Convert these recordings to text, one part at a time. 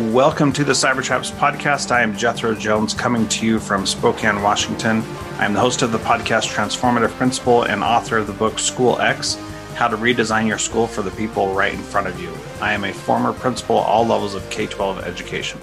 Welcome to the Cybertraps podcast. I am Jethro Jones coming to you from Spokane, Washington. I'm the host of the podcast Transformative Principal and author of the book School X How to Redesign Your School for the People Right in Front of You. I am a former principal at all levels of K 12 education.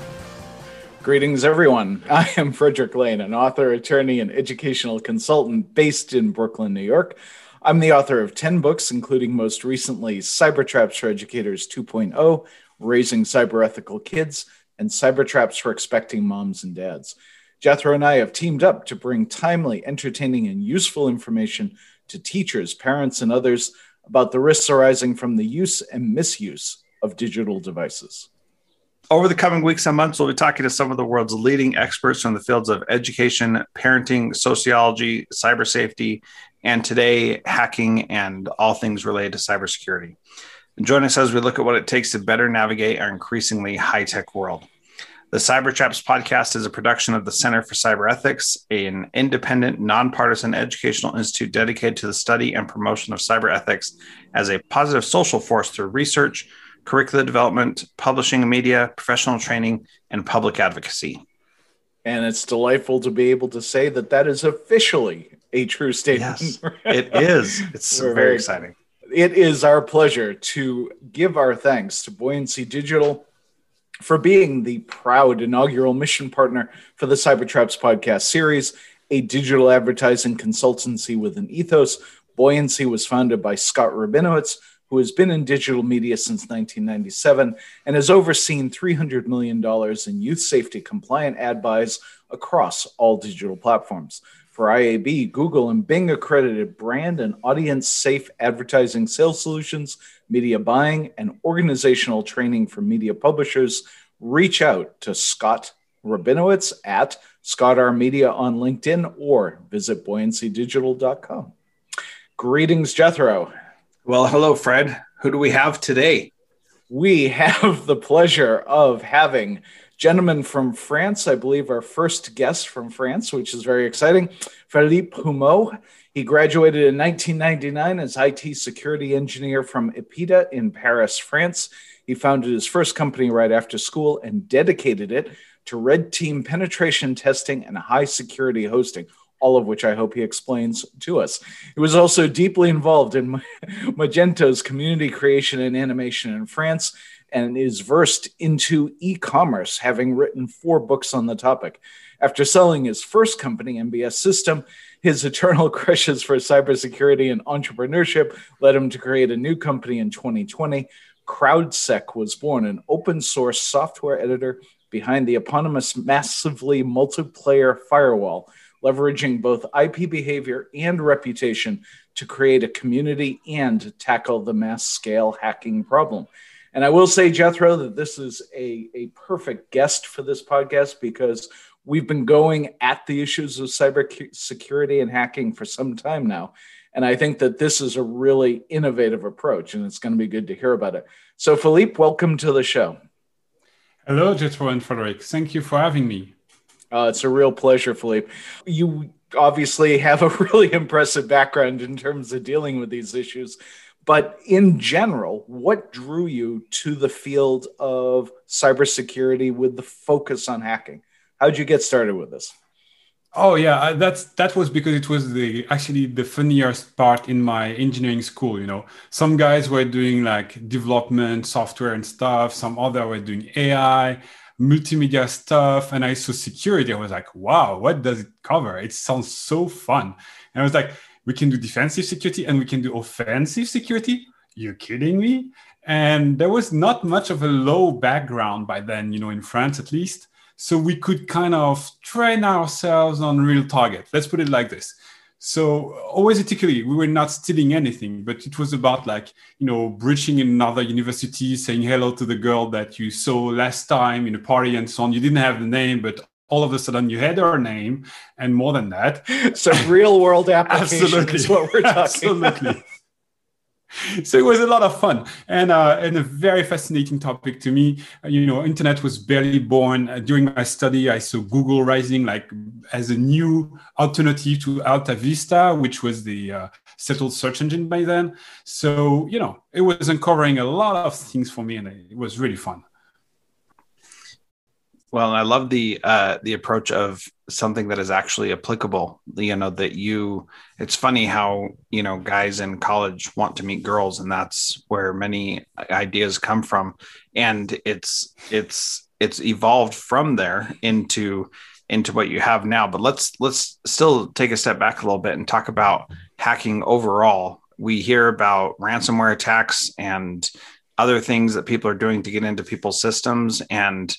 Greetings, everyone. I am Frederick Lane, an author, attorney, and educational consultant based in Brooklyn, New York. I'm the author of 10 books, including most recently Cybertraps for Educators 2.0, Raising Cyber Ethical Kids, and cyber traps for Expecting Moms and Dads. Jethro and I have teamed up to bring timely, entertaining, and useful information to teachers, parents, and others about the risks arising from the use and misuse of digital devices. Over the coming weeks and months, we'll be talking to some of the world's leading experts from the fields of education, parenting, sociology, cyber safety, and today, hacking and all things related to cybersecurity. Join us as we look at what it takes to better navigate our increasingly high tech world. The Cyber Cybertraps podcast is a production of the Center for Cyber Ethics, an independent, nonpartisan educational institute dedicated to the study and promotion of cyber ethics as a positive social force through research, curricular development, publishing media, professional training, and public advocacy. And it's delightful to be able to say that that is officially a true statement. Yes, it is. It's very, very exciting it is our pleasure to give our thanks to Buoyancy Digital for being the proud inaugural mission partner for the Cybertraps podcast series, a digital advertising consultancy with an ethos. Buoyancy was founded by Scott Rabinowitz, who has been in digital media since 1997 and has overseen $300 million in youth safety compliant ad buys across all digital platforms for IAB, Google, and Bing accredited brand and audience safe advertising sales solutions, media buying, and organizational training for media publishers. Reach out to Scott Rabinowitz at Scott R Media on LinkedIn or visit buoyancydigital.com. Greetings, Jethro. Well, hello, Fred. Who do we have today? We have the pleasure of having gentleman from France, I believe our first guest from France, which is very exciting, Philippe Humeau. He graduated in 1999 as IT security engineer from EPITA in Paris, France. He founded his first company right after school and dedicated it to red team penetration testing and high security hosting, all of which I hope he explains to us. He was also deeply involved in Magento's community creation and animation in France and is versed into e commerce, having written four books on the topic. After selling his first company, NBS System, his eternal crushes for cybersecurity and entrepreneurship led him to create a new company in 2020. CrowdSec was born, an open source software editor behind the eponymous massively multiplayer firewall, leveraging both IP behavior and reputation to create a community and tackle the mass scale hacking problem. And I will say, Jethro, that this is a, a perfect guest for this podcast because we've been going at the issues of cybersecurity and hacking for some time now. And I think that this is a really innovative approach, and it's going to be good to hear about it. So, Philippe, welcome to the show. Hello, Jethro and Frederick. Thank you for having me. Uh, it's a real pleasure, Philippe. You obviously have a really impressive background in terms of dealing with these issues. But in general, what drew you to the field of cybersecurity with the focus on hacking? How did you get started with this? Oh yeah, that's that was because it was the actually the funniest part in my engineering school. You know, some guys were doing like development, software, and stuff. Some other were doing AI, multimedia stuff, and I saw security. I was like, wow, what does it cover? It sounds so fun. And I was like, we can do defensive security and we can do offensive security. You're kidding me? And there was not much of a low background by then, you know, in France at least. So we could kind of train ourselves on real target. Let's put it like this. So always ethically, we were not stealing anything, but it was about like, you know, breaching another university, saying hello to the girl that you saw last time in a party and so on. You didn't have the name, but all of a sudden you had our name and more than that. So real world application Absolutely. is what we're talking Absolutely. About. so it was a lot of fun and uh, and a very fascinating topic to me. You know, internet was barely born uh, during my study. I saw Google rising like as a new alternative to Alta Vista, which was the uh, settled search engine by then. So you know, it was uncovering a lot of things for me, and it was really fun. Well, I love the uh, the approach of something that is actually applicable. You know that you. It's funny how you know guys in college want to meet girls, and that's where many ideas come from. And it's it's it's evolved from there into into what you have now. But let's let's still take a step back a little bit and talk about hacking overall. We hear about ransomware attacks and other things that people are doing to get into people's systems and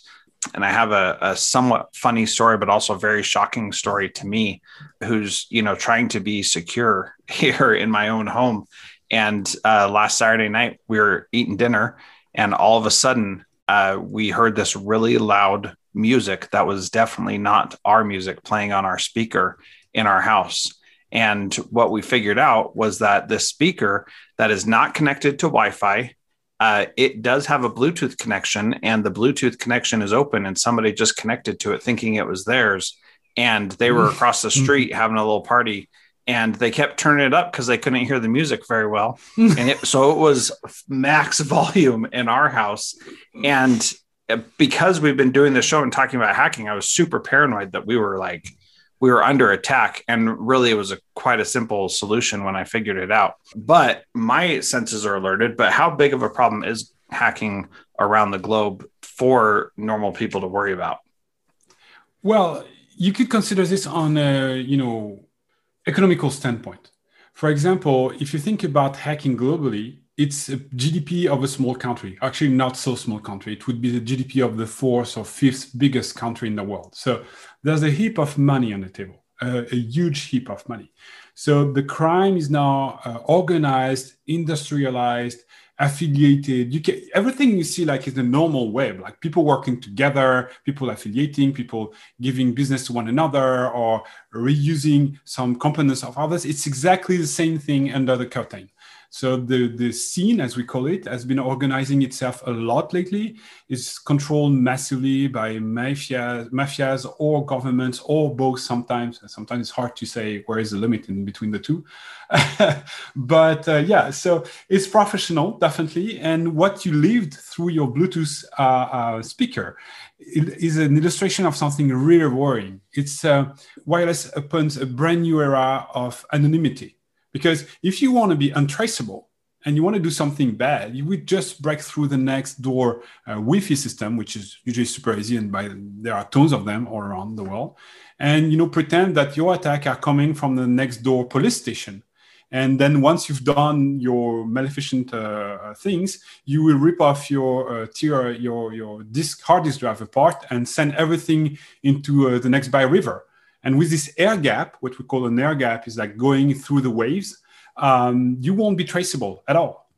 and I have a, a, somewhat funny story, but also a very shocking story to me, who's you know trying to be secure here in my own home. And uh, last Saturday night, we were eating dinner, and all of a sudden, uh, we heard this really loud music that was definitely not our music playing on our speaker in our house. And what we figured out was that this speaker that is not connected to Wi Fi uh, it does have a Bluetooth connection, and the Bluetooth connection is open, and somebody just connected to it thinking it was theirs. And they were across the street having a little party, and they kept turning it up because they couldn't hear the music very well. and it, so it was max volume in our house. And uh, because we've been doing the show and talking about hacking, I was super paranoid that we were like, we were under attack and really it was a quite a simple solution when i figured it out but my senses are alerted but how big of a problem is hacking around the globe for normal people to worry about well you could consider this on a you know economical standpoint for example if you think about hacking globally it's a GDP of a small country, actually not so small country. It would be the GDP of the fourth or fifth biggest country in the world. So there's a heap of money on the table, a huge heap of money. So the crime is now uh, organized, industrialized, affiliated. You can everything you see like is the normal web, like people working together, people affiliating, people giving business to one another, or reusing some components of others. It's exactly the same thing under the curtain. So the, the scene, as we call it, has been organizing itself a lot lately. It's controlled massively by mafia, mafias or governments or both sometimes. Sometimes it's hard to say where is the limit in between the two. but uh, yeah, so it's professional, definitely. And what you lived through your Bluetooth uh, uh, speaker is an illustration of something really worrying. It's uh, wireless opens a brand new era of anonymity because if you want to be untraceable and you want to do something bad, you would just break through the next door uh, Wi-Fi system, which is usually super easy, and by there are tons of them all around the world, and you know pretend that your attack are coming from the next door police station. And then once you've done your maleficent uh, things, you will rip off your uh, tier, your your disk hard disk drive apart and send everything into uh, the next by river and with this air gap, what we call an air gap is like going through the waves, um, you won't be traceable at all.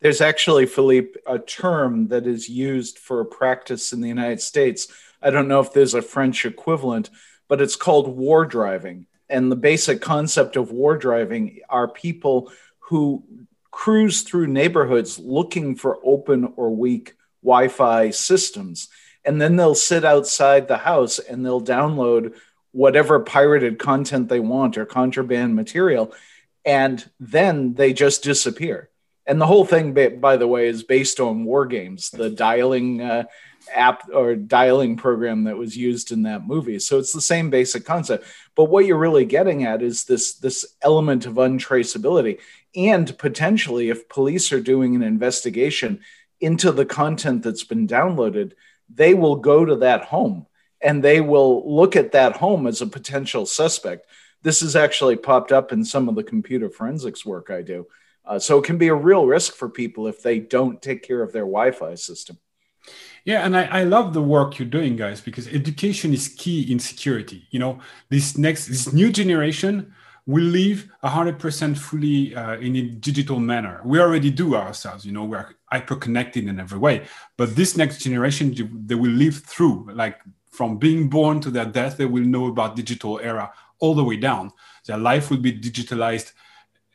There's actually, Philippe, a term that is used for a practice in the United States. I don't know if there's a French equivalent, but it's called war driving. And the basic concept of war driving are people who cruise through neighborhoods looking for open or weak Wi Fi systems and then they'll sit outside the house and they'll download whatever pirated content they want or contraband material. And then they just disappear. And the whole thing by the way is based on war games the dialing uh, app or dialing program that was used in that movie. So it's the same basic concept. But what you're really getting at is this this element of untraceability. And potentially if police are doing an investigation into the content that's been downloaded they will go to that home and they will look at that home as a potential suspect. This has actually popped up in some of the computer forensics work I do. Uh, so it can be a real risk for people if they don't take care of their Wi Fi system. Yeah, and I, I, love the work you're doing, guys, because education is key in security. You know, this next, this new generation will live 100% fully uh, in a digital manner. We already do ourselves, you know, we're hyper connected in every way. But this next generation, they will live through, like from being born to their death, they will know about digital era all the way down. Their life will be digitalized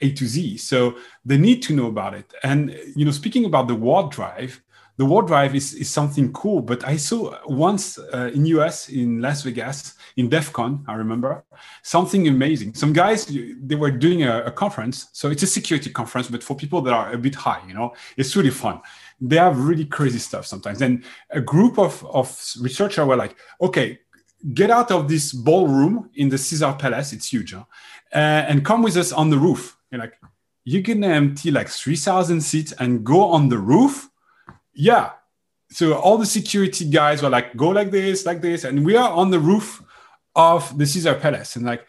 A to Z. So they need to know about it. And, you know, speaking about the war drive, the war drive is, is something cool. But I saw once uh, in US, in Las Vegas, in DEF CON, I remember, something amazing. Some guys, they were doing a, a, conference. So it's a security conference, but for people that are a bit high, you know, it's really fun. they have really crazy stuff sometimes. And a group of, of researchers were like, okay, get out of this ballroom in the Caesar Palace, it's huge, huh? uh, and come with us on the roof. You're like, you can empty like 3,000 seats and go on the roof? Yeah. So all the security guys were like, go like this, like this. And we are on the roof of the Caesar Palace. And like,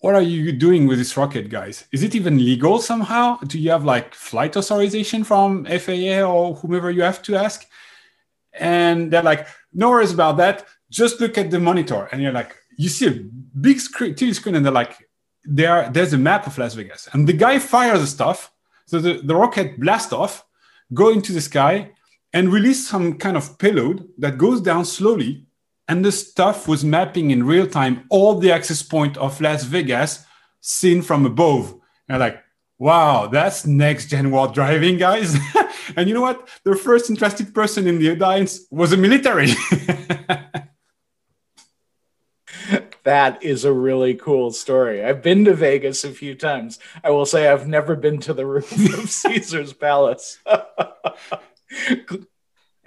what are you doing with this rocket, guys? Is it even legal somehow? Do you have like flight authorization from FAA or whomever you have to ask? And they're like, no worries about that. Just look at the monitor. And you're like, you see a big screen, TV screen, and they're like, there, there's a map of Las Vegas. And the guy fires the stuff. So the, the rocket blasts off, go into the sky, and release some kind of payload that goes down slowly and the stuff was mapping in real time all the access point of Las Vegas seen from above. And like, wow, that's next gen war driving, guys. and you know what? The first interested person in the audience was a military. that is a really cool story. I've been to Vegas a few times. I will say I've never been to the roof of Caesar's Palace.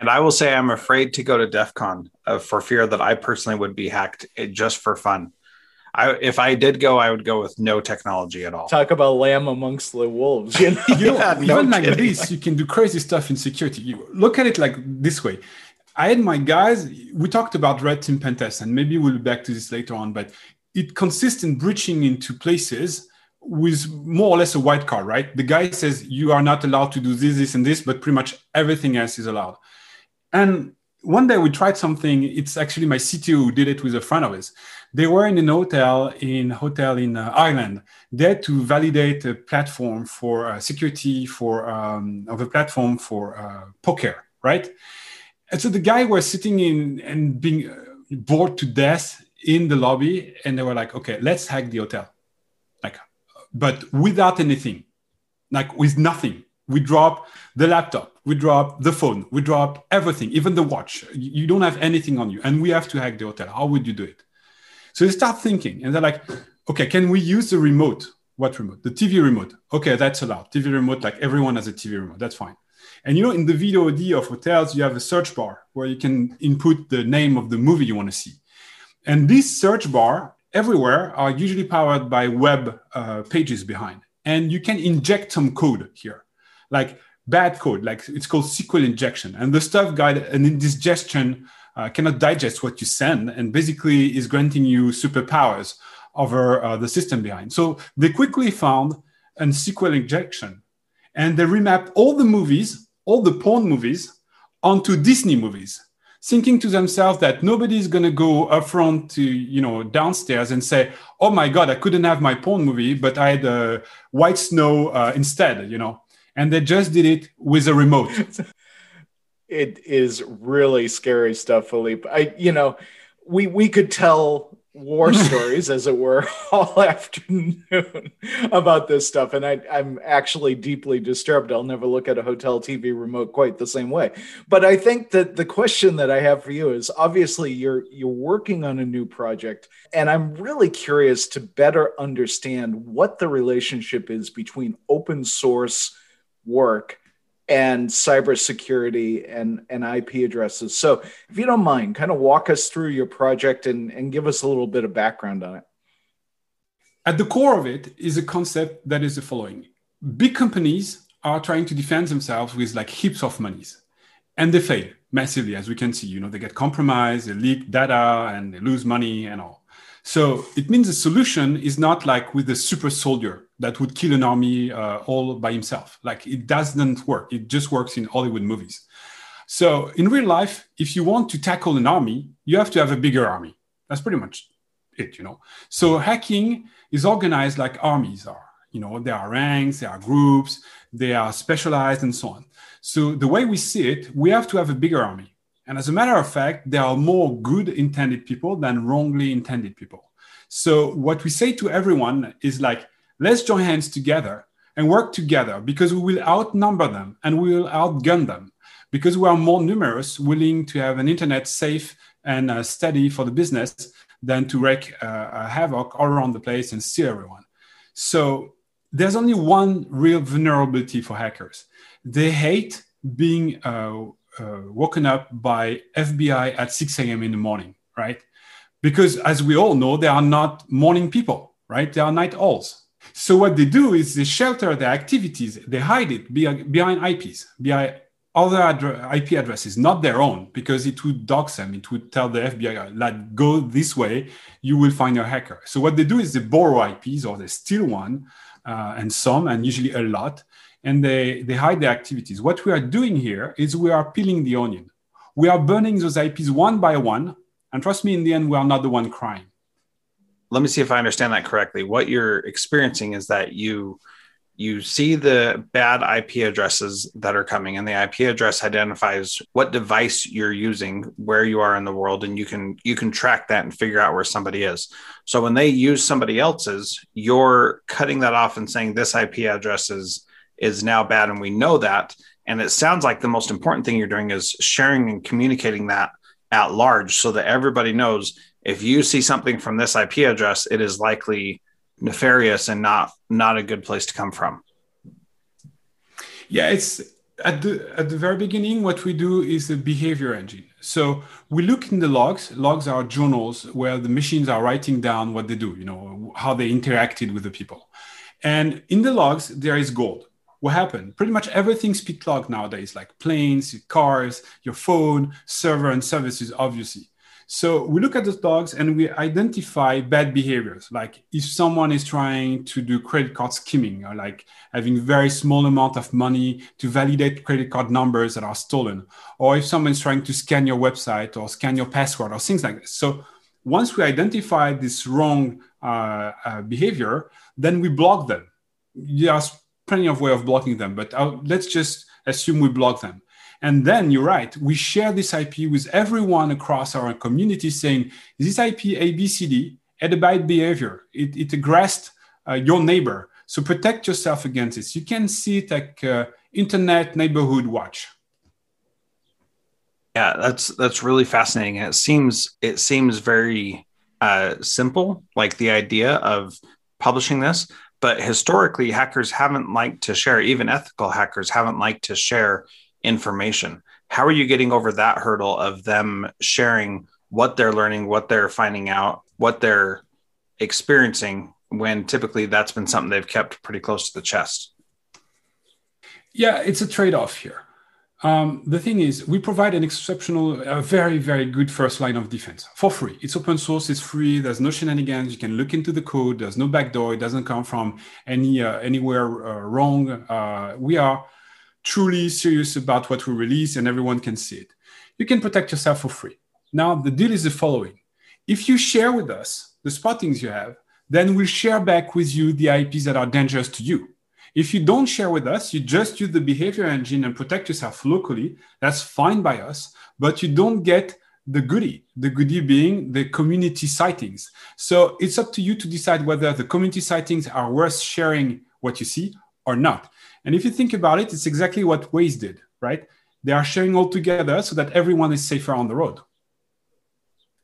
And I will say I'm afraid to go to DEF CON uh, for fear that I personally would be hacked eh, just for fun. I, if I did go, I would go with no technology at all. Talk about lamb amongst the wolves. You know, you know yeah, no even like this, you can do crazy stuff in security. You look at it like this way. I had my guys. We talked about red team pen test, and maybe we'll be back to this later on. But it consists in breaching into places with more or less a white card, right? The guy says you are not allowed to do this, this, and this, but pretty much everything else is allowed. And one day we tried something. It's actually my CTO who did it with a friend of his. They were in an hotel in hotel in uh, Ireland. Had to validate a platform for uh, security for um, of a platform for uh, poker, right? And so the guy was sitting in and being uh, bored to death in the lobby, and they were like, "Okay, let's hack the hotel," like, but without anything, like with nothing. We drop the laptop we drop the phone we drop everything even the watch. You don't have anything on you and we have to hack the hotel. How would you do it? So they start thinking and they're like okay can we use the remote? What remote? The tv remote. Okay that's allowed. Tv remote like everyone has a tv remote. That's fine. And you know in the VOD of hotels you have a search bar where you can input the name of the movie you want to see. And this search bar everywhere are usually powered by web uh, pages behind and you can inject some code here like bad code, like it's called SQL injection. And the stuff guide an indigestion uh, cannot digest what you send and basically is granting you superpowers over uh, the system behind. So they quickly found an SQL injection and they remapped all the movies, all the porn movies onto Disney movies thinking to themselves that nobody's going to go up front to you know downstairs and say oh my god i couldn't have my porn movie but i had a white snow uh, instead you know and they just did it with a remote. it is really scary stuff, Philippe. I, you know, we we could tell war stories, as it were, all afternoon about this stuff, and I, I'm actually deeply disturbed. I'll never look at a hotel TV remote quite the same way. But I think that the question that I have for you is obviously you're you're working on a new project, and I'm really curious to better understand what the relationship is between open source work and cybersecurity and, and IP addresses. So, if you don't mind, kind of walk us through your project and, and give us a little bit of background on it. At the core of it is a concept that is the following big companies are trying to defend themselves with like heaps of monies and they fail massively as we can see you know they get compromised they leak data and they lose money and all so it means the solution is not like with a super soldier that would kill an army uh, all by himself. Like it doesn't work. It just works in Hollywood movies. So in real life, if you want to tackle an army, you have to have a bigger army. That's pretty much it, you know. So hacking is organized like armies are. You know, there are ranks, there are groups, they are specialized, and so on. So the way we see it, we have to have a bigger army. And as a matter of fact, there are more good intended people than wrongly intended people. So what we say to everyone is like, let's join hands together and work together because we will outnumber them and we will outgun them because we are more numerous, willing to have an internet safe and uh, steady for the business than to wreak uh, havoc all around the place and steal everyone. So there's only one real vulnerability for hackers. They hate being uh, uh, woken up by FBI at 6 a.m. in the morning, right? Because as we all know, they are not morning people, right? They are night owls. So what they do is they shelter their activities, they hide it behind IPs, behind other IP addresses, not their own, because it would dox them. It would tell the FBI, like, go this way, you will find a hacker. So what they do is they borrow IPs or they steal one, uh, and some, and usually a lot, and they, they hide their activities. What we are doing here is we are peeling the onion. We are burning those IPs one by one, and trust me, in the end, we are not the one crying. Let me see if I understand that correctly. What you're experiencing is that you you see the bad IP addresses that are coming, and the IP address identifies what device you're using, where you are in the world, and you can you can track that and figure out where somebody is. So when they use somebody else's, you're cutting that off and saying this IP address is is now bad, and we know that. And it sounds like the most important thing you're doing is sharing and communicating that at large, so that everybody knows if you see something from this IP address, it is likely nefarious and not not a good place to come from. Yeah it's at the at the very beginning what we do is a behavior engine. So we look in the logs. Logs are journals where the machines are writing down what they do you know how they interacted with the people. And in the logs there is gold what happened pretty much everything speed log nowadays like planes cars your phone server and services obviously so we look at the dogs and we identify bad behaviors, like if someone is trying to do credit card skimming or like having very small amount of money to validate credit card numbers that are stolen, or if someone's trying to scan your website or scan your password or things like this. So once we identify this wrong uh, uh, behavior, then we block them. There's plenty of way of blocking them, but I'll, let's just assume we block them. And then you're right, we share this IP with everyone across our community saying this IP ABCD had a bad behavior. It, it aggressed uh, your neighbor. So protect yourself against this. You can see it like uh, Internet Neighborhood Watch. Yeah, that's that's really fascinating. it seems it seems very uh, simple, like the idea of publishing this. But historically, hackers haven't liked to share. Even ethical hackers haven't liked to share information. How are you getting over that hurdle of them sharing what they're learning, what they're finding out, what they're experiencing when typically that's been something they've kept pretty close to the chest? Yeah, it's a trade off here. Um, the thing is, we provide an exceptional, a very, very good first line of defense for free. It's open source, it's free. There's no shenanigans. You can look into the code. There's no backdoor. It doesn't come from any uh, anywhere uh, wrong. Uh, we are truly serious about what we release and everyone can see it. You can protect yourself for free. Now, the deal is the following if you share with us the spottings you have, then we'll share back with you the IPs that are dangerous to you. If you don't share with us, you just use the behavior engine and protect yourself locally, that's fine by us, but you don't get the goodie, the goodie being the community sightings. So it's up to you to decide whether the community sightings are worth sharing what you see or not. And if you think about it, it's exactly what Waze did, right? They are sharing all together so that everyone is safer on the road.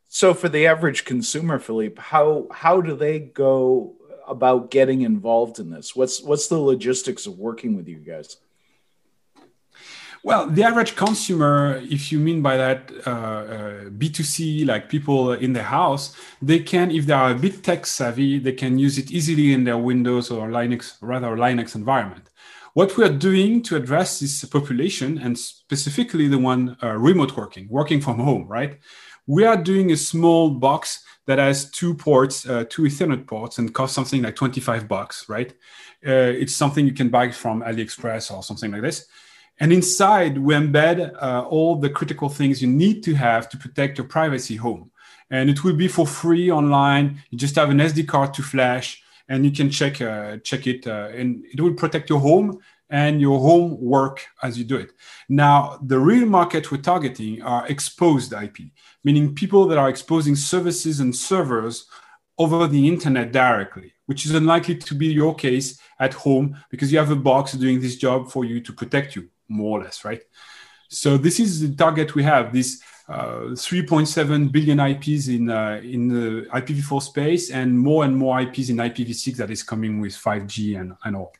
So for the average consumer, Philippe, how how do they go about getting involved in this? What's what's the logistics of working with you guys? Well, the average consumer, if you mean by that uh, uh, B2C, like people in the house, they can, if they are a bit tech savvy, they can use it easily in their Windows or Linux, rather Linux environment. What we are doing to address this population, and specifically the one uh, remote working, working from home, right? We are doing a small box that has two ports, uh, two Ethernet ports, and costs something like 25 bucks, right? Uh, it's something you can buy from AliExpress or something like this. And inside, we embed uh, all the critical things you need to have to protect your privacy home. And it will be for free online. You just have an SD card to flash and you can check uh, check it, uh, and it will protect your home and your home work as you do it. Now, the real market we're targeting are exposed IP, meaning people that are exposing services and servers over the internet directly, which is unlikely to be your case at home because you have a box doing this job for you to protect you, more or less, right? So this is the target we have. This uh, 3.7 billion IPs in uh, in the IPv4 space, and more and more IPs in IPv6 that is coming with 5G and, and all.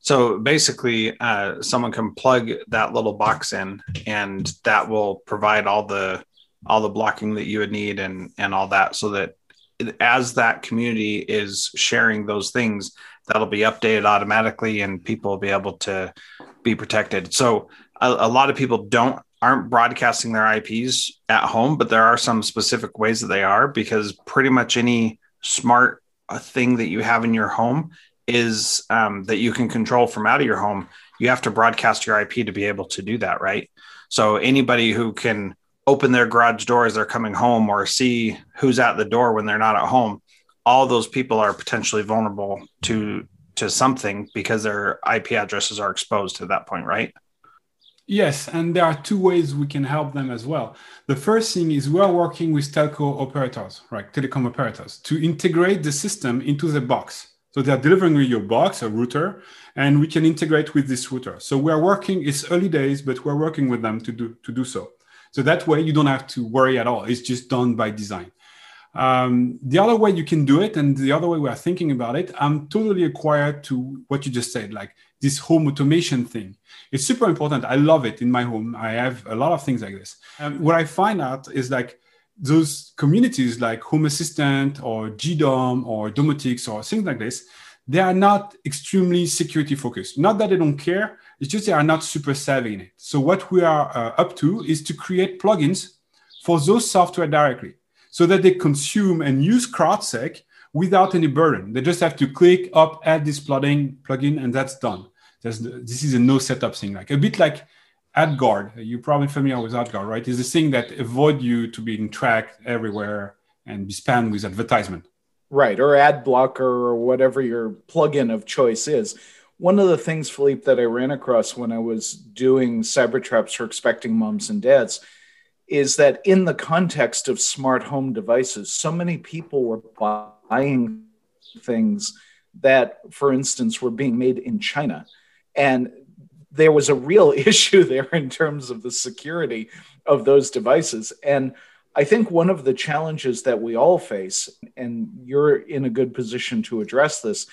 So basically, uh, someone can plug that little box in, and that will provide all the all the blocking that you would need and and all that, so that as that community is sharing those things, that'll be updated automatically, and people will be able to be protected. So a, a lot of people don't aren't broadcasting their IPs at home, but there are some specific ways that they are because pretty much any smart uh, thing that you have in your home is um, that you can control from out of your home. You have to broadcast your IP to be able to do that, right? So anybody who can open their garage door as they're coming home or see who's at the door when they're not at home, all those people are potentially vulnerable to to something because their IP addresses are exposed to that point, right? Yes, and there are two ways we can help them as well. The first thing is we are working with telco operators, right, telecom operators, to integrate the system into the box. So they are delivering you your box, a router, and we can integrate with this router. So we are working, it's early days, but we're working with them to do, to do so. So that way you don't have to worry at all. It's just done by design. Um, the other way you can do it, and the other way we are thinking about it, I'm totally acquired to what you just said, like this home automation thing. It's super important. I love it in my home. I have a lot of things like this. And what I find out is like those communities like Home Assistant or Jeedom or Domoticz or things like this, they are not extremely security focused. Not that they don't care, it's just they are not super savvy in it. So what we are uh, up to is to create plugins for those software directly so that they consume and use CrowdSec without any burden. They just have to click up, add this plugin, plugin, and that's done. There's, this is a no setup thing, like a bit like AdGuard. You're probably familiar with AdGuard, right? It's the thing that avoid you to being tracked everywhere and be spammed with advertisement. Right, or ad blocker or whatever your plugin of choice is. One of the things, Philippe, that I ran across when I was doing cyber traps for expecting moms and dads is that in the context of smart home devices, so many people were buying things that, for instance, were being made in China. And there was a real issue there in terms of the security of those devices. And I think one of the challenges that we all face, and you're in a good position to address this,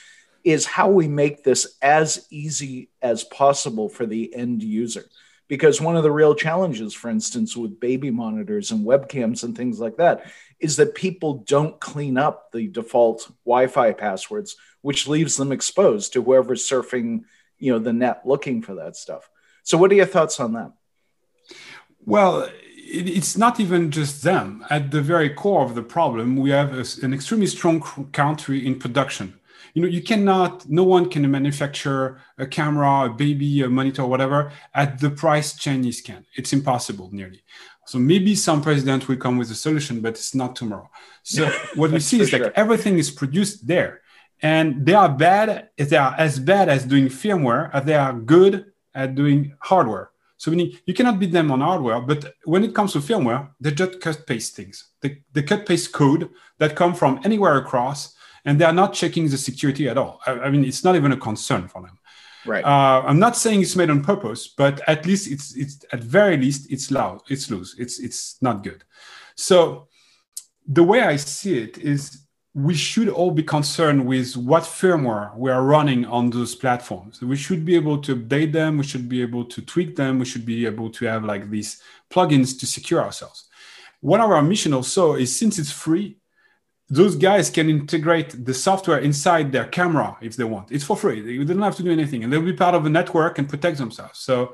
is how we make this as easy as possible for the end user because one of the real challenges for instance with baby monitors and webcams and things like that is that people don't clean up the default wi-fi passwords which leaves them exposed to whoever's surfing you know the net looking for that stuff. So what are your thoughts on that? Well it's not even just them. At the very core of the problem we have an extremely strong country in production. You know you cannot no one can manufacture a camera a baby a monitor whatever at the price chinese can. It's impossible nearly. So maybe some president will come with a solution but it's not tomorrow. So what we see is sure. like everything is produced there and they are bad if they are as bad as doing firmware as they are good at doing hardware so meaning you cannot beat them on hardware, but when it comes to firmware, they just cut paste things. They, they cut paste code that come from anywhere across and they are not checking the security at all. I, I mean, it's not even a concern for them. Right. Uh, I'm not saying it's made on purpose, but at least it's it's at very least it's loud, it's loose, it's it's not good. So the way I see it is we should all be concerned with what firmware we are running on those platforms. We should be able to update them. We should be able to tweak them. We should be able to have like these plugins to secure ourselves. One of our mission also is since it's free, those guys can integrate the software inside their camera if they want. It's for free. They don't have to do anything, and they'll be part of a network and protect themselves. So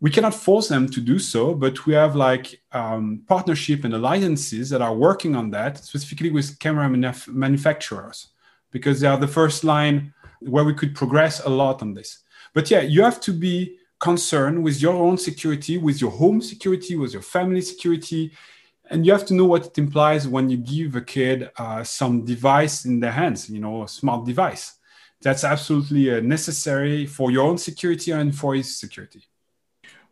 we cannot force them to do so, but we have like um, partnership and alliances that are working on that, specifically with camera manuf- manufacturers, because they are the first line where we could progress a lot on this. But yeah, you have to be concerned with your own security, with your home security, with your family security and you have to know what it implies when you give a kid uh, some device in their hands you know a smart device that's absolutely uh, necessary for your own security and for his security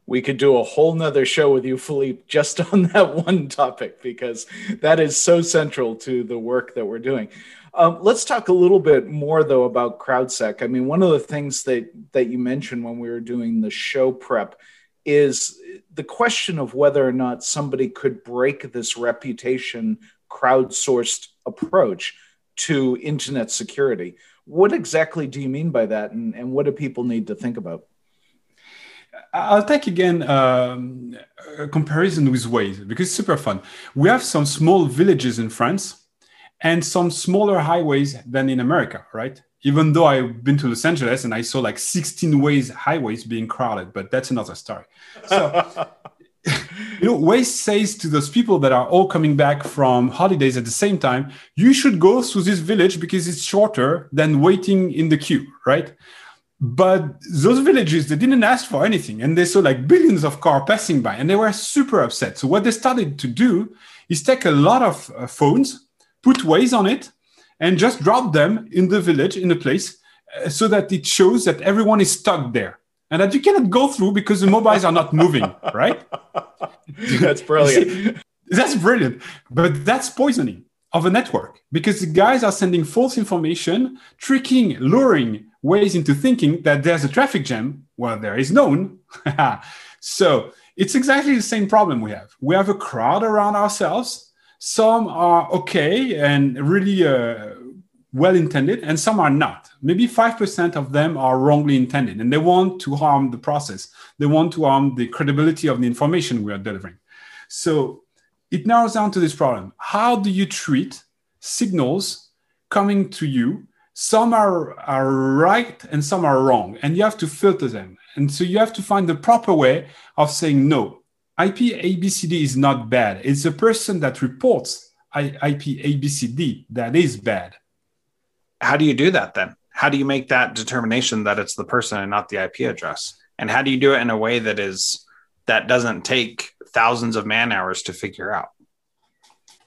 we could do a whole nother show with you philippe just on that one topic because that is so central to the work that we're doing um, let's talk a little bit more though about crowdsec i mean one of the things that that you mentioned when we were doing the show prep is the question of whether or not somebody could break this reputation crowdsourced approach to internet security. What exactly do you mean by that, and, and what do people need to think about? I'll take again um, a comparison with Waze because it's super fun. We have some small villages in France and some smaller highways than in America, right? Even though I've been to Los Angeles and I saw like 16 ways highways being crowded, but that's another story. So, you know, Waze says to those people that are all coming back from holidays at the same time, you should go through this village because it's shorter than waiting in the queue, right? But those villages, they didn't ask for anything and they saw like billions of cars passing by and they were super upset. So, what they started to do is take a lot of uh, phones, put Waze on it, and just drop them in the village, in a place, uh, so that it shows that everyone is stuck there and that you cannot go through because the mobiles are not moving, right? That's brilliant. that's brilliant. But that's poisoning of a network because the guys are sending false information, tricking, luring Waze into thinking that there's a traffic jam where there is none. so it's exactly the same problem we have. We have a crowd around ourselves. Some are okay and really uh, well intended, and some are not. Maybe 5% of them are wrongly intended and they want to harm the process. They want to harm the credibility of the information we are delivering. So it narrows down to this problem How do you treat signals coming to you some are, are right and some are wrong and you have to filter them. And so you have to find the proper way of saying no. Ip abcd is not bad. It's a person that reports ip abcd that is bad. How do you do that then? How do you make that determination that it's the person and not the ip address? And how do you do it in a way that is that doesn't take thousands of man hours to figure out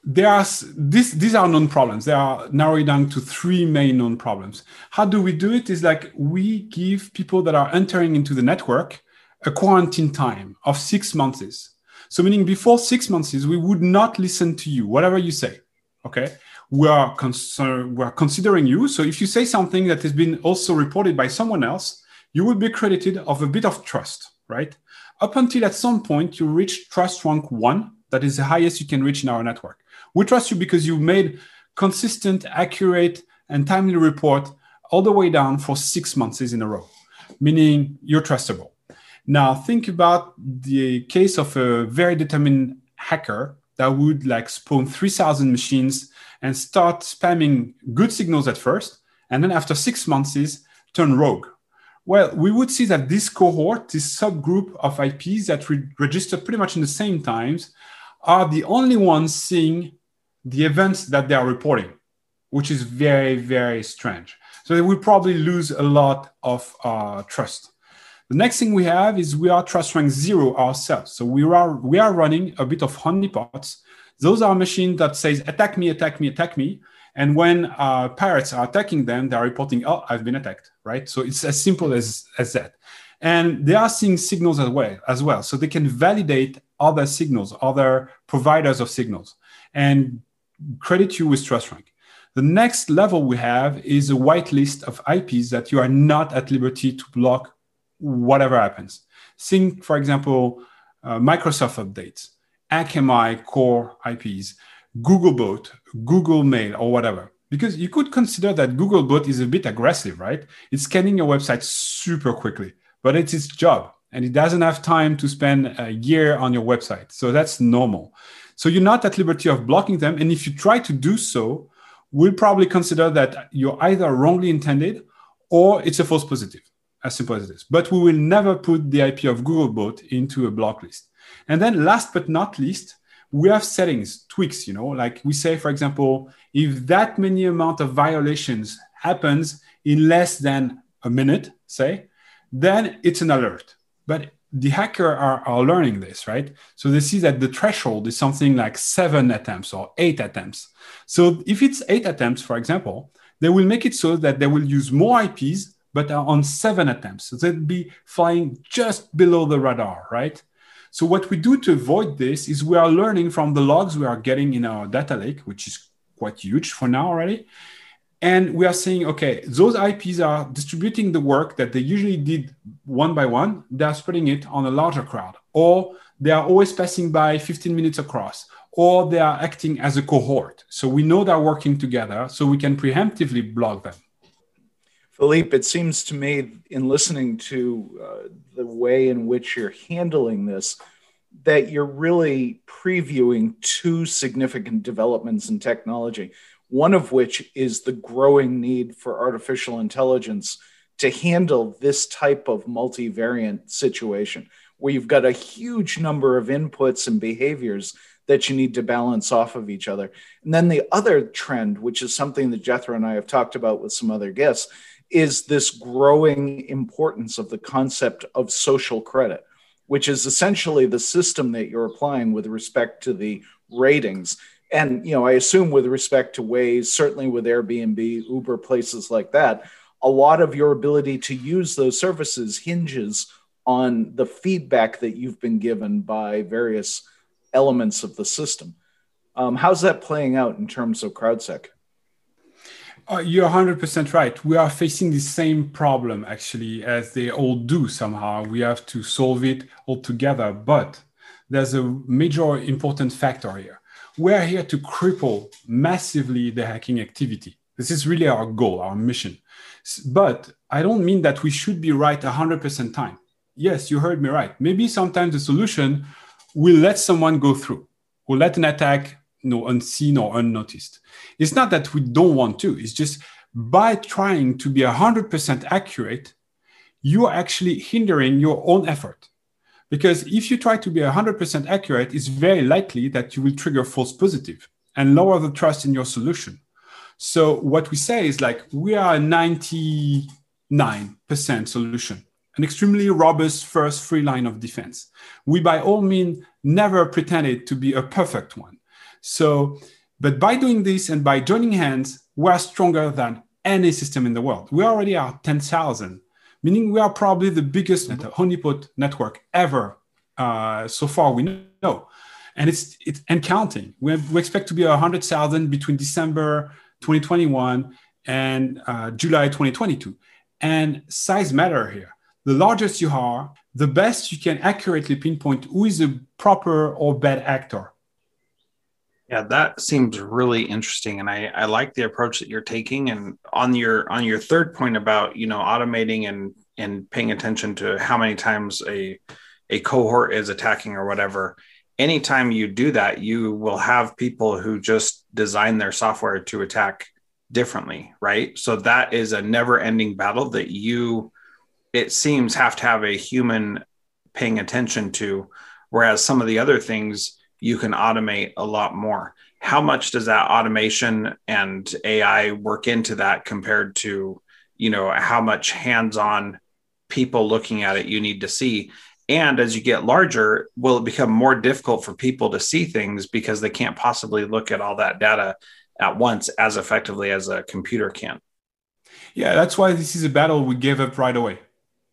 there are this, these are known problems. They are narrowed down to three main known problems. How do we do it? Is like we give people that are entering into the network a quarantine time of six months. So meaning before six months, we would not listen to you, whatever you say. Okay. We are, concern, we are considering you. So if you say something that has been also reported by someone else, you will be credited of a bit of trust, right? Up until at some point you reach trust rank one, that is the highest you can reach in our network. We trust you because you made consistent, accurate, and timely report all the way down for six months in a row, meaning you're trustable. Now think about the case of a very determined hacker that would like spawn 3000 machines and start spamming good signals at first, and then after six months is turn rogue. Well, we would see that this cohort, this subgroup of IPs that re- register pretty much in the same times, are the only ones seeing the events that they are reporting, which is very, very strange. So they will probably lose a lot of uh, trust. The next thing we have is we are trust rank zero ourselves. So we are we are running a bit of honeypots. Those are machines that says attack me, attack me, attack me. And when uh, pirates are attacking them, they're reporting, oh, I've been attacked, right? So it's as simple as, as that. And they are seeing signals as well, as well. So they can validate other signals, other providers of signals. And credit you with trust rank. The next level we have is a whitelist of IPs that you are not at liberty to block whatever happens. Think, for example, uh, Microsoft updates, Akamai core IPs, Googlebot, Google Mail, or whatever. Because you could consider that Googlebot is a bit aggressive, right? It's scanning your website super quickly, but it's its job and it doesn't have time to spend a year on your website. So that's normal. So you're not at liberty of blocking them. And if you try to do so, we'll probably consider that you're either wrongly intended or it's a false positive, as simple as it is. But we will never put the IP of Googlebot into a block list. And then last but not least, we have settings, tweaks, you know, like we say, for example, if that many amount of violations happens in less than a minute, say, then it's an alert. But the hacker are, are learning this, right? So they see that the threshold is something like seven attempts or eight attempts. So if it's eight attempts, for example, they will make it so that they will use more IPs, but on seven attempts. So they'd be flying just below the radar, right? So what we do to avoid this is we are learning from the logs we are getting in our data lake, which is quite huge for now already. And we are saying, okay, those IPs are distributing the work that they usually did one by one. They're spreading it on a larger crowd, or they are always passing by 15 minutes across, or they are acting as a cohort. So we know they're working together, so we can preemptively block them. Philippe, it seems to me, in listening to uh, the way in which you're handling this, that you're really previewing two significant developments in technology. One of which is the growing need for artificial intelligence to handle this type of multivariant situation where you've got a huge number of inputs and behaviors that you need to balance off of each other. And then the other trend, which is something that Jethro and I have talked about with some other guests, is this growing importance of the concept of social credit, which is essentially the system that you're applying with respect to the ratings. And you know, I assume with respect to Waze certainly with Airbnb, Uber, places like that, a lot of your ability to use those services hinges on the feedback that you've been given by various elements of the system. Um, how's that playing out in terms of CrowdSec? Uh, you're 100% right. We are facing the same problem actually as they all do somehow. We have to solve it all together. But there's a major important factor here. We're here to cripple massively the hacking activity. This is really our goal, our mission. But I don't mean that we should be right 100% time. Yes, you heard me right. Maybe sometimes the solution will let someone go through, will let an attack you know, unseen or unnoticed. It's not that we don't want to, it's just by trying to be 100% accurate, you are actually hindering your own effort. Because if you try to be 100% accurate, it's very likely that you will trigger false positive and lower the trust in your solution. So what we say is like we are a 99% solution, an extremely robust first free line of defense. We by all means never pretended to be a perfect one. So, but by doing this and by joining hands, we are stronger than any system in the world. We already are 10,000, meaning we are probably the biggest honeypot network ever uh, so far we know. And it's, it's and counting. We, have, we expect to be 100,000 between December 2021 and uh, July 2022. And size matter here. The largest you are, the best you can accurately pinpoint who is a proper or bad actor. Yeah, that seems really interesting, and I, I like the approach that you're taking. And on your on your third point about you know automating and and paying attention to how many times a a cohort is attacking or whatever, anytime you do that, you will have people who just design their software to attack differently, right? So that is a never ending battle that you, it seems, have to have a human paying attention to. Whereas some of the other things, you can automate a lot more. How much does that automation and AI work into that compared to, you know, how much hands-on people looking at it you need to see? And as you get larger, will it become more difficult for people to see things because they can't possibly look at all that data at once as effectively as a computer can? Yeah, that's why this is a battle we gave up right away.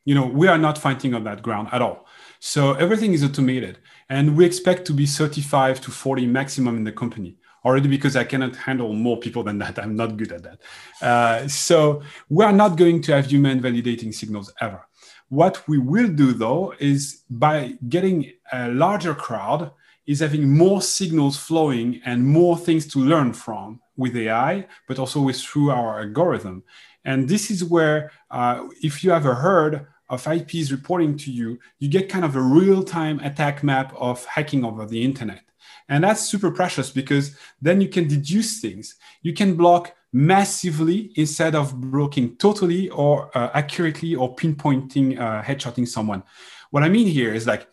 You know, we are not fighting on that ground at all. So everything is automated. And we expect to be 35 to 40 maximum in the company already because I cannot handle more people than that. I'm not good at that. Uh, so we are not going to have human validating signals ever. What we will do though is by getting a larger crowd is having more signals flowing and more things to learn from with AI, but also with through our algorithm. And this is where, uh, if you ever heard of IPs reporting to you, you get kind of a real time attack map of hacking over the internet. And that's super precious because then you can deduce things. You can block massively instead of blocking totally or uh, accurately or pinpointing, uh, headshotting someone. What I mean here is like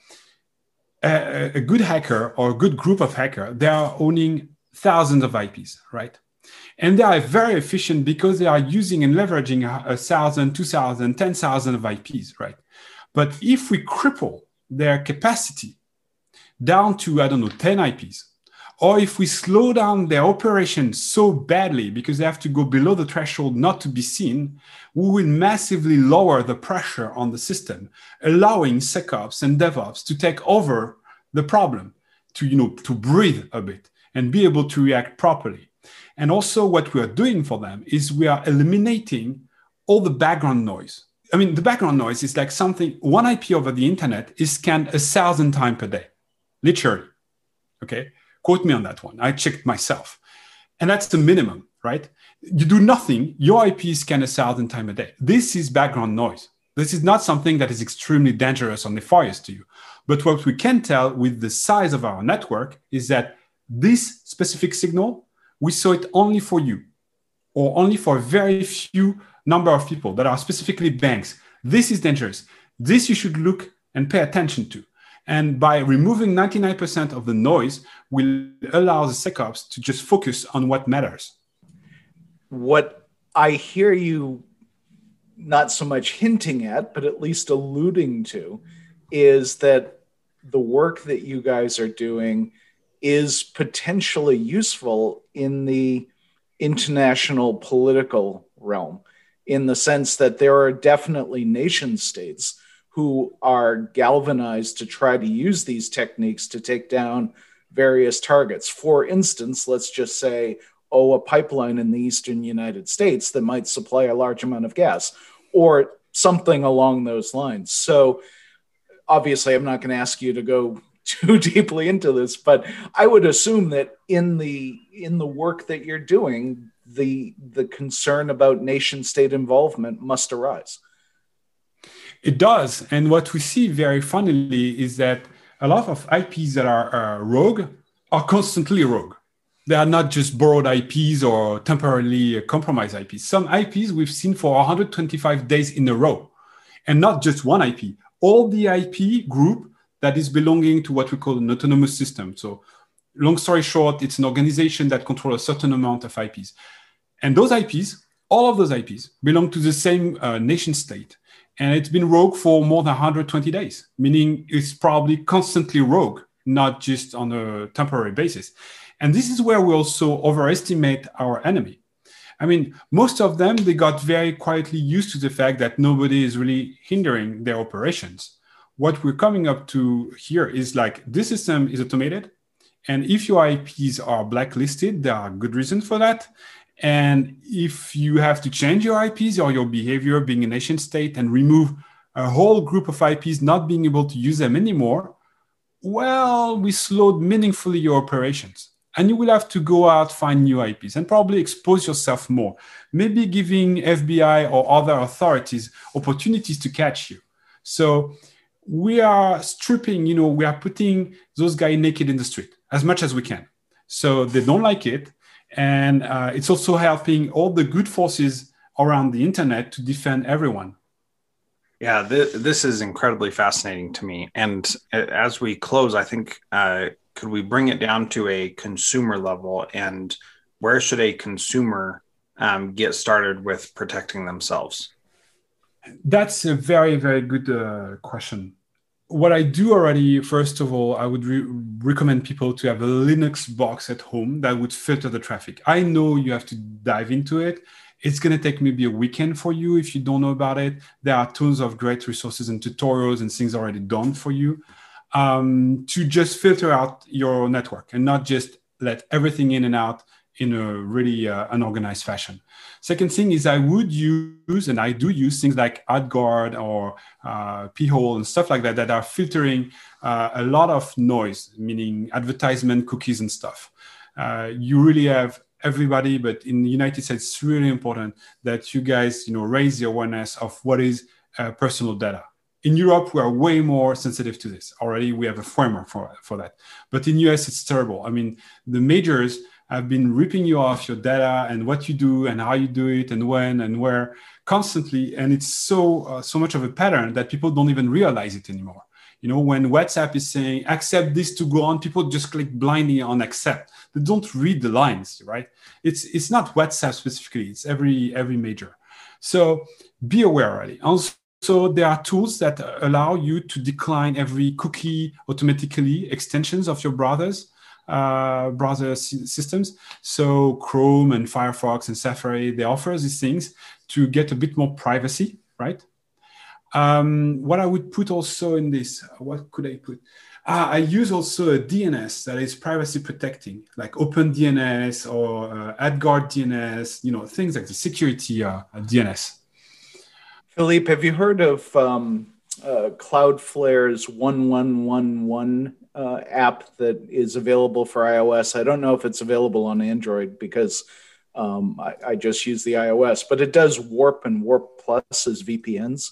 a, a good hacker or a good group of hacker, they are owning thousands of IPs, right? And they are very efficient because they are using and leveraging uh, a thousand, two thousand, ten thousand of IPs, right? But if we cripple their capacity down to, I don't know, 10 IPs, or if we slow down their operation so badly because they have to go below the threshold not to be seen, we will massively lower the pressure on the system, allowing SecOps and DevOps to take over the problem, to, you know, to breathe a bit and be able to react properly. And also, what we are doing for them is we are eliminating all the background noise. I mean, the background noise is like something, one IP over the internet is scanned a thousand times per day, literally. Okay. Quote me on that one. I checked myself. And that's the minimum, right? You do nothing, your IP is scanned a thousand times a day. This is background noise. This is not something that is extremely dangerous or nefarious to you. But what we can tell with the size of our network is that this specific signal, we saw it only for you or only for a very few number of people that are specifically banks. This is dangerous. This you should look and pay attention to. And by removing 99% of the noise, will allow the SecOps to just focus on what matters. What I hear you not so much hinting at, but at least alluding to, is that the work that you guys are doing is potentially useful in the international political realm, in the sense that there are definitely nation states who are galvanized to try to use these techniques to take down various targets. For instance, let's just say, oh, a pipeline in the eastern United States that might supply a large amount of gas, or something along those lines. So, obviously, I'm not going to ask you to go too deeply into this, but I would assume that in the in the work that you're doing, the the concern about nation state involvement must arise. It does. And what we see very funnily is that a lot of IPs that are uh, rogue are constantly rogue. They are not just borrowed IPs or temporarily compromised IPs. Some IPs we've seen for 125 days in a row, and not just one IP. All the IP group that is belonging to what we call an autonomous system. So, long story short, it's an organization that controls a certain amount of IPs. And those IPs, all of those IPs, belong to the same uh, nation state and it's been rogue for more than 120 days, meaning it's probably constantly rogue, not just on a temporary basis. And this is where we also overestimate our enemy. I mean, most of them, they got very quietly used to the fact that nobody is really hindering their operations. What we're coming up to here is like this system is automated. And if your IPs are blacklisted, there are good reasons for that. And if you have to change your IPs or your behavior being a nation state and remove a whole group of IPs not being able to use them anymore, well, we slowed meaningfully your operations. And you will have to go out, find new IPs, and probably expose yourself more. Maybe giving FBI or other authorities opportunities to catch you. So we are stripping, you know, we are putting those guys naked in the street as much as we can. So they don't like it. And uh, it's also helping all the good forces around the internet to defend everyone. Yeah th- this is incredibly fascinating to me. And as we close i think uh, could we bring it down to a consumer level? And where should a consumer um, get started with protecting themselves that's a very very good uh, question what I do already, first of all, I would re- recommend people to have a Linux box at home that would filter the traffic. I know you have to dive into it. It's going to take maybe a weekend for you if you don't know about it. There are tons of great resources and tutorials and things already done for you um, to just filter out your network and not just let everything in and out in a really uh, unorganized fashion. Second thing is I would use, and I do use things like AdGuard or uh, Pi-hole and stuff like that that are filtering uh, a lot of noise, meaning advertisement, cookies, and stuff. Uh, you really have everybody, but in the United States, it's really important that you guys, you know, raise the awareness of what is uh, personal data. In Europe, we are way more sensitive to this. Already, we have a framework for, for that. But in US, it's terrible. I mean, the majors have been ripping you off your data and what you do and how you do it and when and where constantly. And it's so uh, so much of a pattern that people don't even realize it anymore. You know when whatsapp is saying accept this to go on people just click blindly on accept. They don't read the lines right? It's it's not whatsapp specifically. It's every every major. So be aware already. Also so there are tools that allow you to decline every cookie automatically extensions of your browsers uh, browser systems. So Chrome and Firefox and Safari, they offer these things to get a bit more privacy, right? Um, what I would put also in this, what could I put? Ah, I use also a DNS that is privacy protecting, like OpenDNS or uh, AdGuard DNS, you know, things like the security uh, DNS. Philippe, have you heard of um, uh, Cloudflare's 1111 uh, app that is available for iOS. I don't know if it's available on Android because um, I, I, just use the iOS, but it does Warp and Warp Plus as VPNs.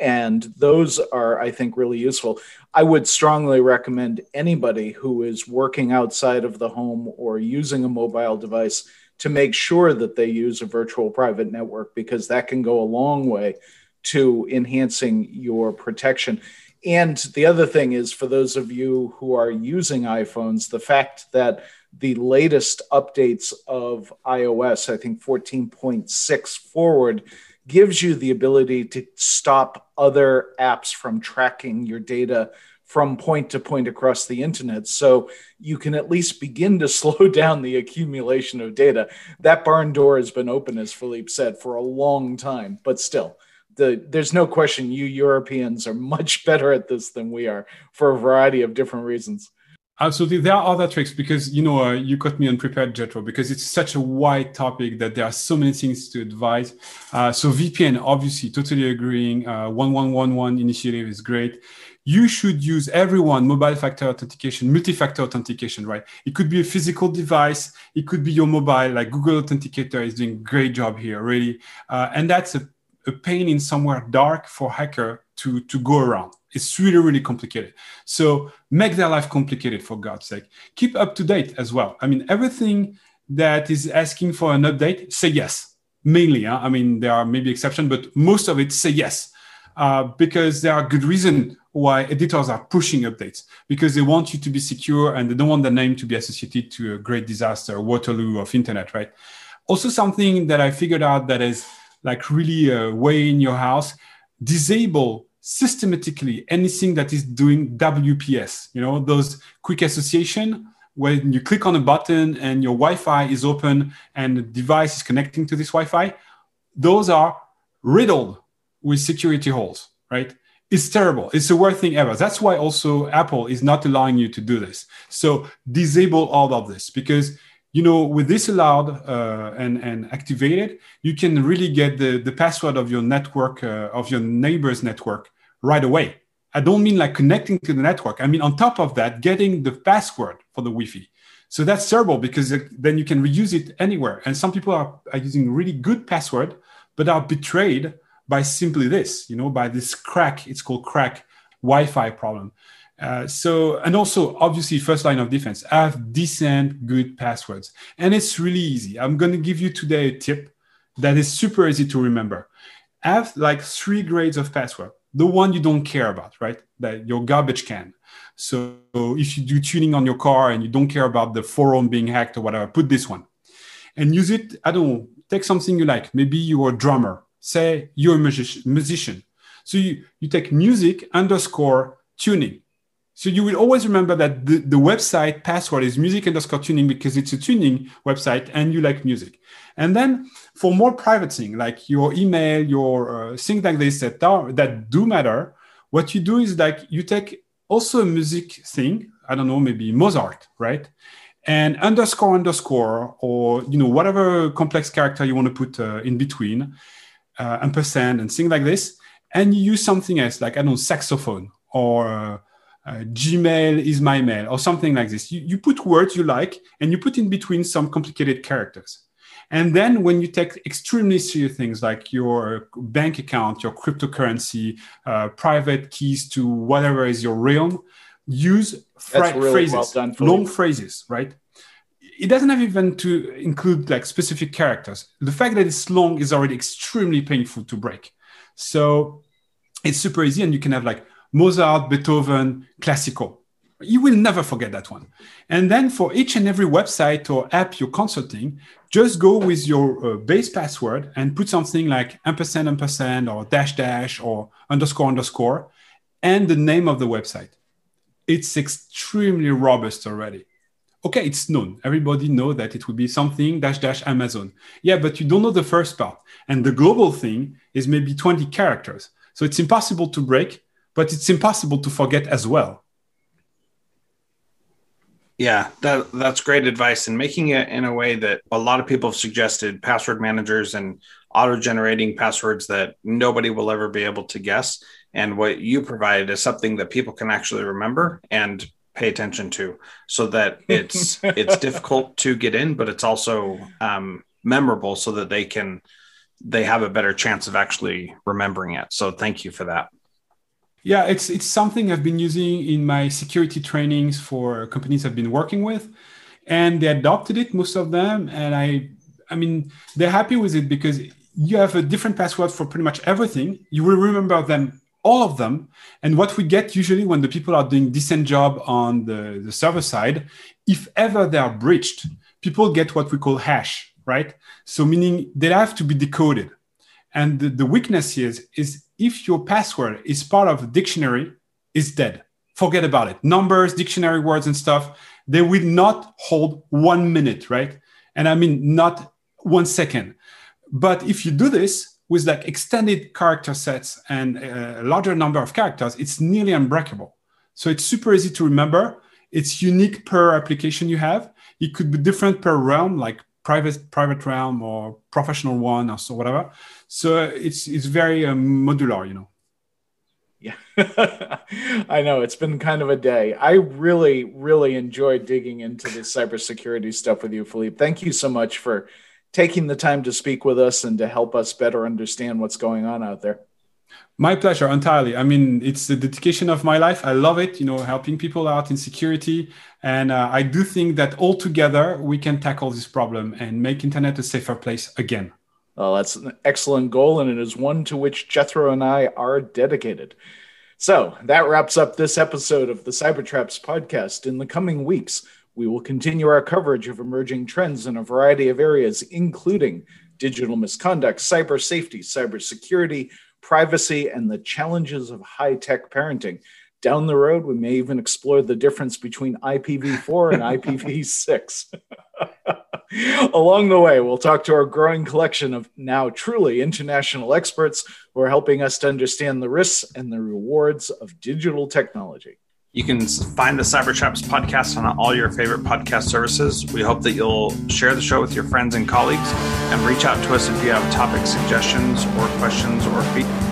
And those are, I think, really useful. I would strongly recommend anybody who is working outside of the home or using a mobile device to make sure that they use a virtual private network because that can go a long way to enhancing your protection. And the other thing is for those of you who are using iPhones, the fact that the latest updates of iOS, I think 14.6 forward, gives you the ability to stop other apps from tracking your data from point to point across the internet. So you can at least begin to slow down the accumulation of data. That barn door has been open, as Philippe said, for a long time, but still. The, there's no question you Europeans are much better at this than we are for a variety of different reasons. Absolutely. There are other tricks because, you know, uh, you caught me unprepared, Jethro, because it's such a wide topic that there are so many things to advise. Uh, so VPN, obviously, totally agreeing. Uh, 1111 initiative is great. You should use everyone mobile factor authentication, multi-factor authentication, right? It could be a physical device. It could be your mobile, like Google Authenticator is doing great job here, really. Uh, and that's a, a pain in somewhere dark for hacker to, to go around. It's really, really complicated. So make their life complicated for God's sake. Keep up to date as well. I mean, everything that is asking for an update, say yes. Mainly, huh? I mean, there are maybe exceptions, but most of it say yes. Uh, because there are good reason why editors are pushing updates because they want you to be secure and they don't want the name to be associated to a great disaster, Waterloo of internet, right? Also, something that I figured out that is like really uh, way in your house, disable systematically anything that is doing WPS, you know, those quick association when you click on a button and your Wi-Fi is open and the device is connecting to this Wi-Fi, those are riddled with security holes, right? It's terrible. It's the worst thing ever. That's why also Apple is not allowing you to do this. So disable all of this because you know with this allowed uh, and and activated, you can really get the the password of your network uh, of your neighbor's network right away. I don't mean like connecting to the network. I mean, on top of that, getting the password for the Wi-Fi. So that's terrible because then you can reuse it anywhere. And some people are, are using really good password, but are betrayed by simply this, you know, by this crack. It's called crack Wi-Fi problem. Uh, so, and also obviously first line of defense, have decent, good passwords. And it's really easy. I'm going to give you today a tip that is super easy to remember. Have like three grades of password the one you don't care about, right? That your garbage can. So if you do tuning on your car and you don't care about the forum being hacked or whatever, put this one and use it. I don't know, take something you like. Maybe you're a drummer. Say you're a musician. So you, you take music underscore tuning. So you will always remember that the, the website password is music underscore tuning because it's a tuning website and you like music. And then for more private thing, like your email, your uh, things like this that are, that do matter, what you do is like you take also a music thing. I don't know, maybe Mozart, right? And underscore underscore or you know whatever complex character you want to put uh, in between, uh, ampersand and things like this, and you use something else like I don't know saxophone or uh, Gmail is my mail or something like this. You, you put words you like and you put in between some complicated characters. And then when you take extremely serious things like your bank account, your cryptocurrency, uh, private keys to whatever is your realm, use fra- really phrases, well long phrases, right? It doesn't have even to include like specific characters. The fact that it's long is already extremely painful to break. So it's super easy, and you can have like Mozart, Beethoven, classical. You will never forget that one. And then for each and every website or app you're consulting, just go with your uh, base password and put something like ampersand ampersand or dash dash or underscore underscore and the name of the website. It's extremely robust already. Okay, it's known. Everybody know that it would be something dash dash Amazon. Yeah, but you don't know the first part. And the global thing is maybe 20 characters. So it's impossible to break, but it's impossible to forget as well. Yeah, that that's great advice and making it in a way that a lot of people have suggested password managers and auto generating passwords that nobody will ever be able to guess. And what you provided is something that people can actually remember and pay attention to so that it's it's difficult to get in but it's also um, memorable so that they can they have a better chance of actually remembering it so thank you for that yeah it's it's something i've been using in my security trainings for companies i've been working with and they adopted it most of them and i i mean they're happy with it because you have a different password for pretty much everything you will remember them all of them. And what we get usually when the people are doing decent job on the, the server side, if ever they are breached, people get what we call hash, right? So meaning they have to be decoded. And the, the weakness is, is if your password is part of a dictionary, it's dead. Forget about it. Numbers, dictionary words and stuff, they will not hold one minute, right? And I mean, not one second. But if you do this, with like extended character sets and a larger number of characters, it's nearly unbreakable. So it's super easy to remember. It's unique per application you have. It could be different per realm, like private private realm or professional one or so whatever. So it's it's very um, modular, you know. Yeah, I know it's been kind of a day. I really, really enjoyed digging into the cybersecurity stuff with you, Philippe. Thank you so much for taking the time to speak with us and to help us better understand what's going on out there. My pleasure, entirely. I mean, it's the dedication of my life. I love it, you know, helping people out in security. And uh, I do think that all together we can tackle this problem and make internet a safer place again. Well, that's an excellent goal, and it is one to which Jethro and I are dedicated. So that wraps up this episode of the Cybertraps podcast. In the coming weeks, we will continue our coverage of emerging trends in a variety of areas, including digital misconduct, cyber safety, cyber security, privacy, and the challenges of high tech parenting. Down the road, we may even explore the difference between IPv4 and IPv6. Along the way, we'll talk to our growing collection of now truly international experts who are helping us to understand the risks and the rewards of digital technology. You can find the Cybertraps podcast on all your favorite podcast services. We hope that you'll share the show with your friends and colleagues and reach out to us if you have topic suggestions or questions or feedback